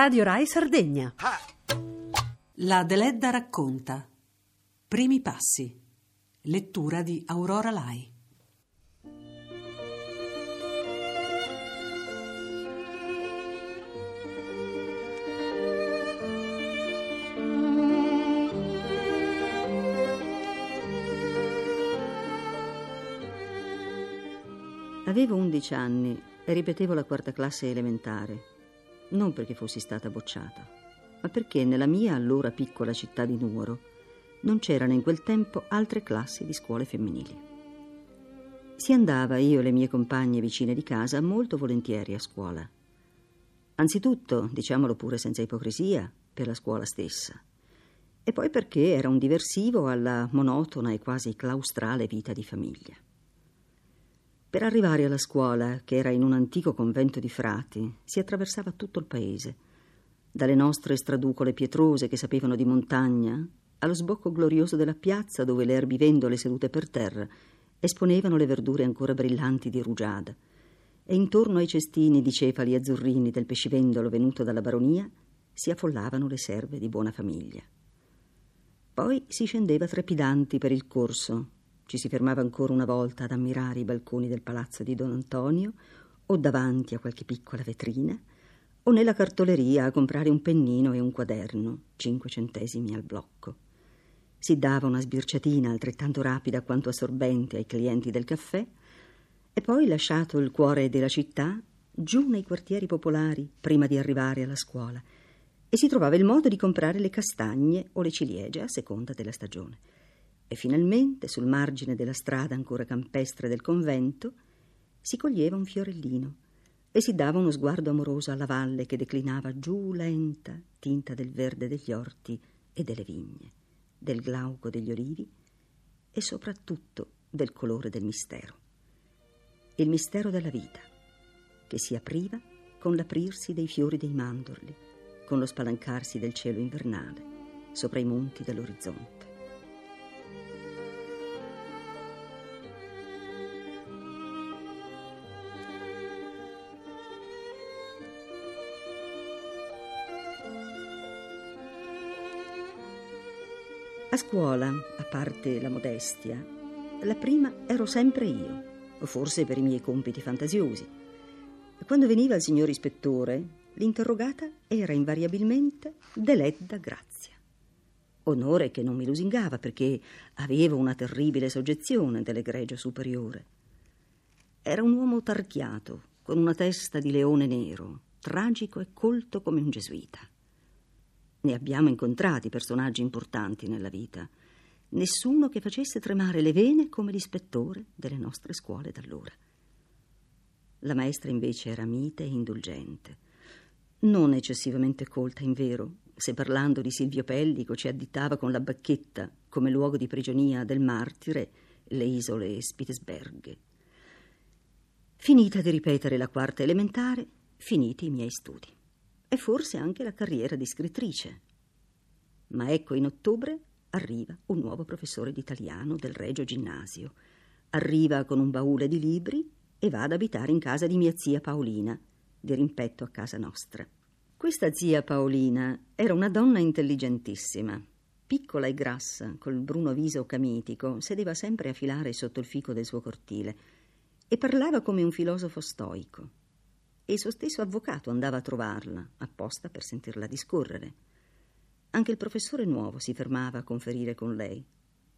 Radio Rai Sardegna. La Deledda racconta. Primi passi. Lettura di Aurora Lai. Avevo 11 anni e ripetevo la quarta classe elementare, non perché fossi stata bocciata, ma perché nella mia allora piccola città di Nuoro non c'erano in quel tempo altre classi di scuole femminili. Si andava, io e le mie compagne vicine di casa, molto volentieri a scuola. Anzitutto, diciamolo pure senza ipocrisia, per la scuola stessa. E poi perché era un diversivo alla monotona e quasi claustrale vita di famiglia. Per arrivare alla scuola, che era in un antico convento di frati, si attraversava tutto il paese, dalle nostre straducole pietrose che sapevano di montagna, allo sbocco glorioso della piazza dove le erbivendole sedute per terra esponevano le verdure ancora brillanti di rugiada, e intorno ai cestini di cefali azzurrini del pescivendolo venuto dalla baronia si affollavano le serve di buona famiglia. Poi si scendeva trepidanti per il corso, ci si fermava ancora una volta ad ammirare i balconi del palazzo di Don Antonio o davanti a qualche piccola vetrina o nella cartoleria a comprare un pennino e un quaderno, cinque centesimi al blocco. Si dava una sbirciatina altrettanto rapida quanto assorbente ai clienti del caffè e poi, lasciato il cuore della città, giù nei quartieri popolari prima di arrivare alla scuola e si trovava il modo di comprare le castagne o le ciliegie a seconda della stagione. E finalmente, sul margine della strada ancora campestre del convento, si coglieva un fiorellino e si dava uno sguardo amoroso alla valle che declinava giù lenta, tinta del verde degli orti e delle vigne, del glauco degli olivi e soprattutto del colore del mistero. Il mistero della vita, che si apriva con l'aprirsi dei fiori dei mandorli, con lo spalancarsi del cielo invernale sopra i monti dell'orizzonte. A scuola, a parte la modestia, la prima ero sempre io, forse per i miei compiti fantasiosi. Quando veniva il signor ispettore, l'interrogata era invariabilmente Deledda Grazia. Onore che non mi lusingava perché avevo una terribile soggezione dell'egregio superiore. Era un uomo tarchiato, con una testa di leone nero, tragico e colto come un gesuita. Ne abbiamo incontrati personaggi importanti nella vita. Nessuno che facesse tremare le vene come l'ispettore delle nostre scuole d'allora. La maestra invece era mite e indulgente. Non eccessivamente colta, in vero, se parlando di Silvio Pellico ci additava con la bacchetta come luogo di prigionia del martire le isole Spitzberg. Finita di ripetere la quarta elementare, finiti i miei studi e forse anche la carriera di scrittrice. Ma ecco in ottobre arriva un nuovo professore d'italiano del Regio Ginnasio. Arriva con un baule di libri e va ad abitare in casa di mia zia Paolina, di rimpetto a casa nostra. Questa zia Paolina era una donna intelligentissima. Piccola e grassa, col bruno viso camitico, sedeva sempre a filare sotto il fico del suo cortile e parlava come un filosofo stoico e il suo stesso avvocato andava a trovarla, apposta per sentirla discorrere. Anche il professore nuovo si fermava a conferire con lei,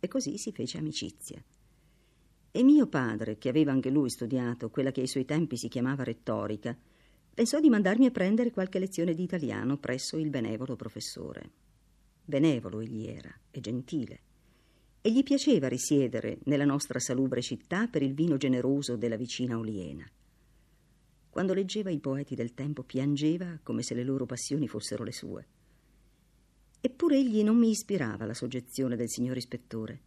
e così si fece amicizia. E mio padre, che aveva anche lui studiato quella che ai suoi tempi si chiamava retorica, pensò di mandarmi a prendere qualche lezione di italiano presso il benevolo professore. Benevolo egli era e gentile, e gli piaceva risiedere nella nostra salubre città per il vino generoso della vicina Oliena. Quando leggeva i poeti del tempo piangeva come se le loro passioni fossero le sue. Eppure egli non mi ispirava la soggezione del signor ispettore,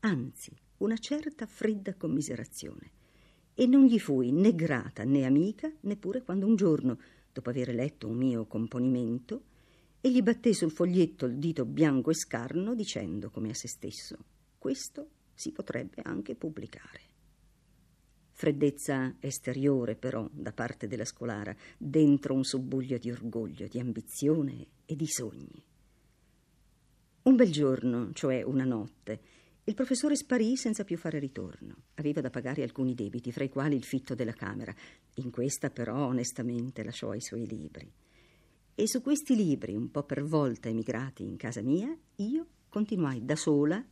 anzi una certa fredda commiserazione, e non gli fui né grata né amica neppure quando un giorno, dopo aver letto un mio componimento, egli batté sul foglietto il dito bianco e scarno dicendo come a se stesso questo si potrebbe anche pubblicare. Freddezza esteriore però da parte della scolara, dentro un subbuglio di orgoglio, di ambizione e di sogni. Un bel giorno, cioè una notte, il professore sparì senza più fare ritorno. Aveva da pagare alcuni debiti, fra i quali il fitto della camera. In questa però onestamente lasciò i suoi libri. E su questi libri, un po' per volta emigrati in casa mia, io continuai da sola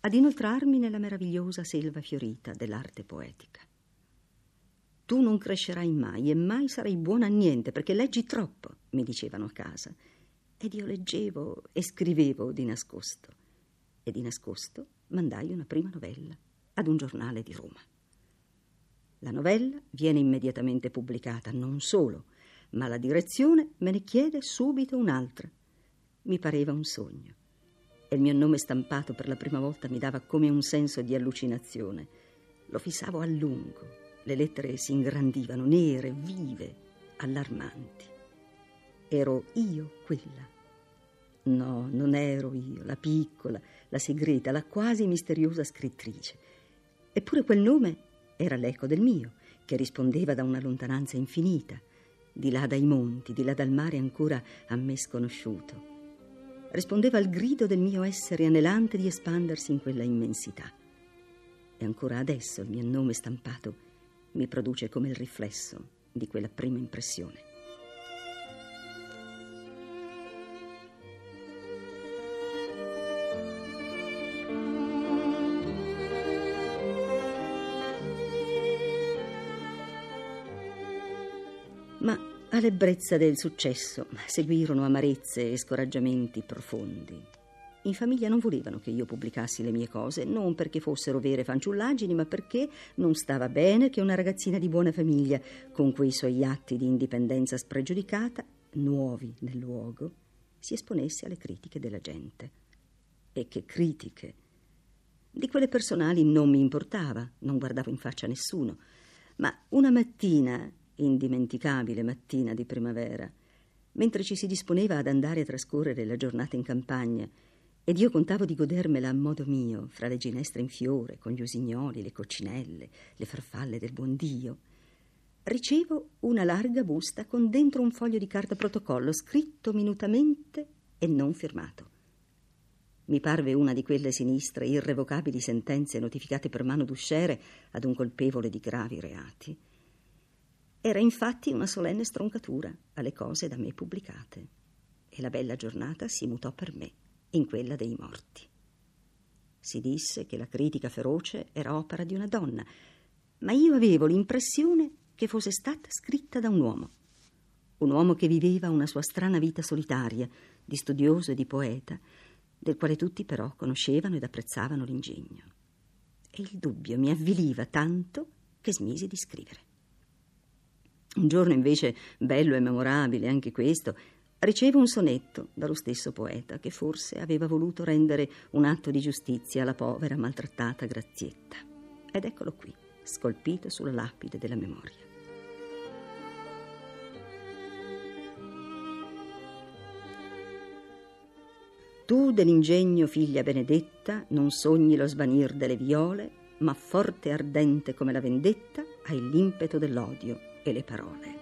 ad inoltrarmi nella meravigliosa selva fiorita dell'arte poetica. Tu non crescerai mai e mai sarai buona a niente perché leggi troppo, mi dicevano a casa. Ed io leggevo e scrivevo di nascosto. E di nascosto mandai una prima novella ad un giornale di Roma. La novella viene immediatamente pubblicata, non solo, ma la direzione me ne chiede subito un'altra. Mi pareva un sogno. E il mio nome stampato per la prima volta mi dava come un senso di allucinazione. Lo fissavo a lungo. Le lettere si ingrandivano, nere, vive, allarmanti. Ero io quella No, non ero io, la piccola, la segreta, la quasi misteriosa scrittrice. Eppure quel nome era l'eco del mio, che rispondeva da una lontananza infinita, di là dai monti, di là dal mare ancora a me sconosciuto. Rispondeva al grido del mio essere anelante di espandersi in quella immensità. E ancora adesso il mio nome stampato mi produce come il riflesso di quella prima impressione. Ma all'ebbrezza del successo seguirono amarezze e scoraggiamenti profondi. In famiglia non volevano che io pubblicassi le mie cose, non perché fossero vere fanciullaggini, ma perché non stava bene che una ragazzina di buona famiglia, con quei suoi atti di indipendenza spregiudicata, nuovi nel luogo, si esponesse alle critiche della gente. E che critiche! Di quelle personali non mi importava, non guardavo in faccia nessuno, ma una mattina indimenticabile mattina di primavera, mentre ci si disponeva ad andare a trascorrere la giornata in campagna, ed io contavo di godermela a modo mio, fra le ginestre in fiore, con gli usignoli, le coccinelle, le farfalle del buon Dio, ricevo una larga busta con dentro un foglio di carta protocollo scritto minutamente e non firmato. Mi parve una di quelle sinistre, irrevocabili sentenze notificate per mano d'usciere ad un colpevole di gravi reati. Era infatti una solenne stroncatura alle cose da me pubblicate e la bella giornata si mutò per me in quella dei morti. Si disse che la critica feroce era opera di una donna, ma io avevo l'impressione che fosse stata scritta da un uomo. Un uomo che viveva una sua strana vita solitaria, di studioso e di poeta, del quale tutti però conoscevano ed apprezzavano l'ingegno. E il dubbio mi avviliva tanto che smisi di scrivere. Un giorno invece, bello e memorabile anche questo, ricevo un sonetto dallo stesso poeta che forse aveva voluto rendere un atto di giustizia alla povera maltrattata Grazietta. Ed eccolo qui, scolpito sulla lapide della memoria. Tu dell'ingegno figlia benedetta non sogni lo svanir delle viole, ma forte e ardente come la vendetta hai l'impeto dell'odio e le parole.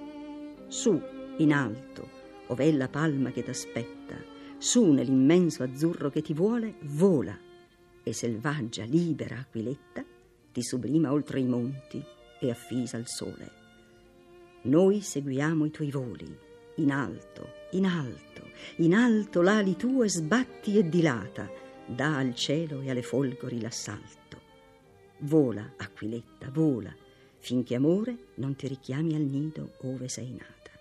Su, in alto, ov'è la palma che t'aspetta, su nell'immenso azzurro che ti vuole, vola, e selvaggia, libera aquiletta ti sublima oltre i monti e affisa il sole. Noi seguiamo i tuoi voli, in alto, in alto, in alto l'ali tue sbatti e dilata, dà al cielo e alle folgori l'assalto. Vola, aquiletta, vola, finché amore non ti richiami al nido ove sei nata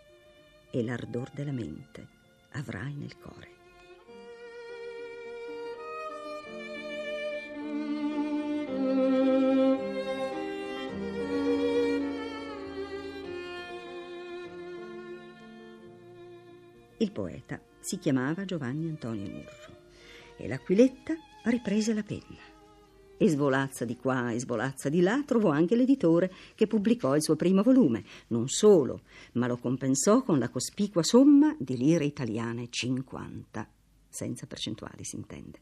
e l'ardor della mente avrai nel cuore. Il poeta si chiamava Giovanni Antonio Murro e l'Aquiletta riprese la penna e svolazza di qua e svolazza di là, trovò anche l'editore che pubblicò il suo primo volume. Non solo, ma lo compensò con la cospicua somma di lire italiane 50, senza percentuali si intende.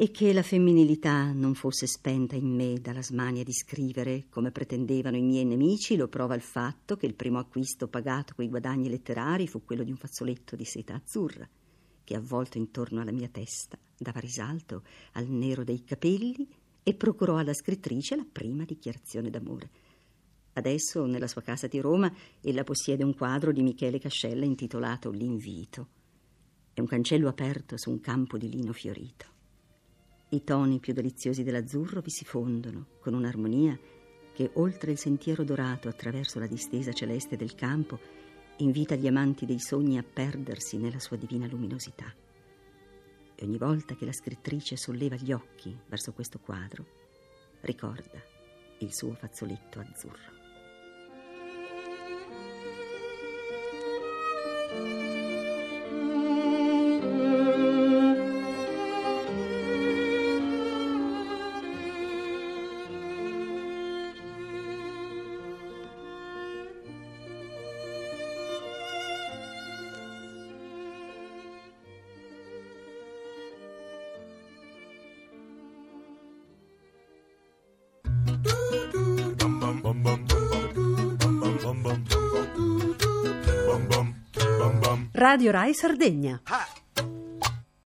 e che la femminilità non fosse spenta in me dalla smania di scrivere, come pretendevano i miei nemici, lo prova il fatto che il primo acquisto pagato coi guadagni letterari fu quello di un fazzoletto di seta azzurra, che avvolto intorno alla mia testa dava risalto al nero dei capelli e procurò alla scrittrice la prima dichiarazione d'amore. Adesso, nella sua casa di Roma, ella possiede un quadro di Michele Cascella intitolato L'invito. È un cancello aperto su un campo di lino fiorito. I toni più deliziosi dell'azzurro vi si fondono con un'armonia che, oltre il sentiero dorato attraverso la distesa celeste del campo, invita gli amanti dei sogni a perdersi nella sua divina luminosità. E ogni volta che la scrittrice solleva gli occhi verso questo quadro, ricorda il suo fazzoletto azzurro. Radio Rai Sardegna.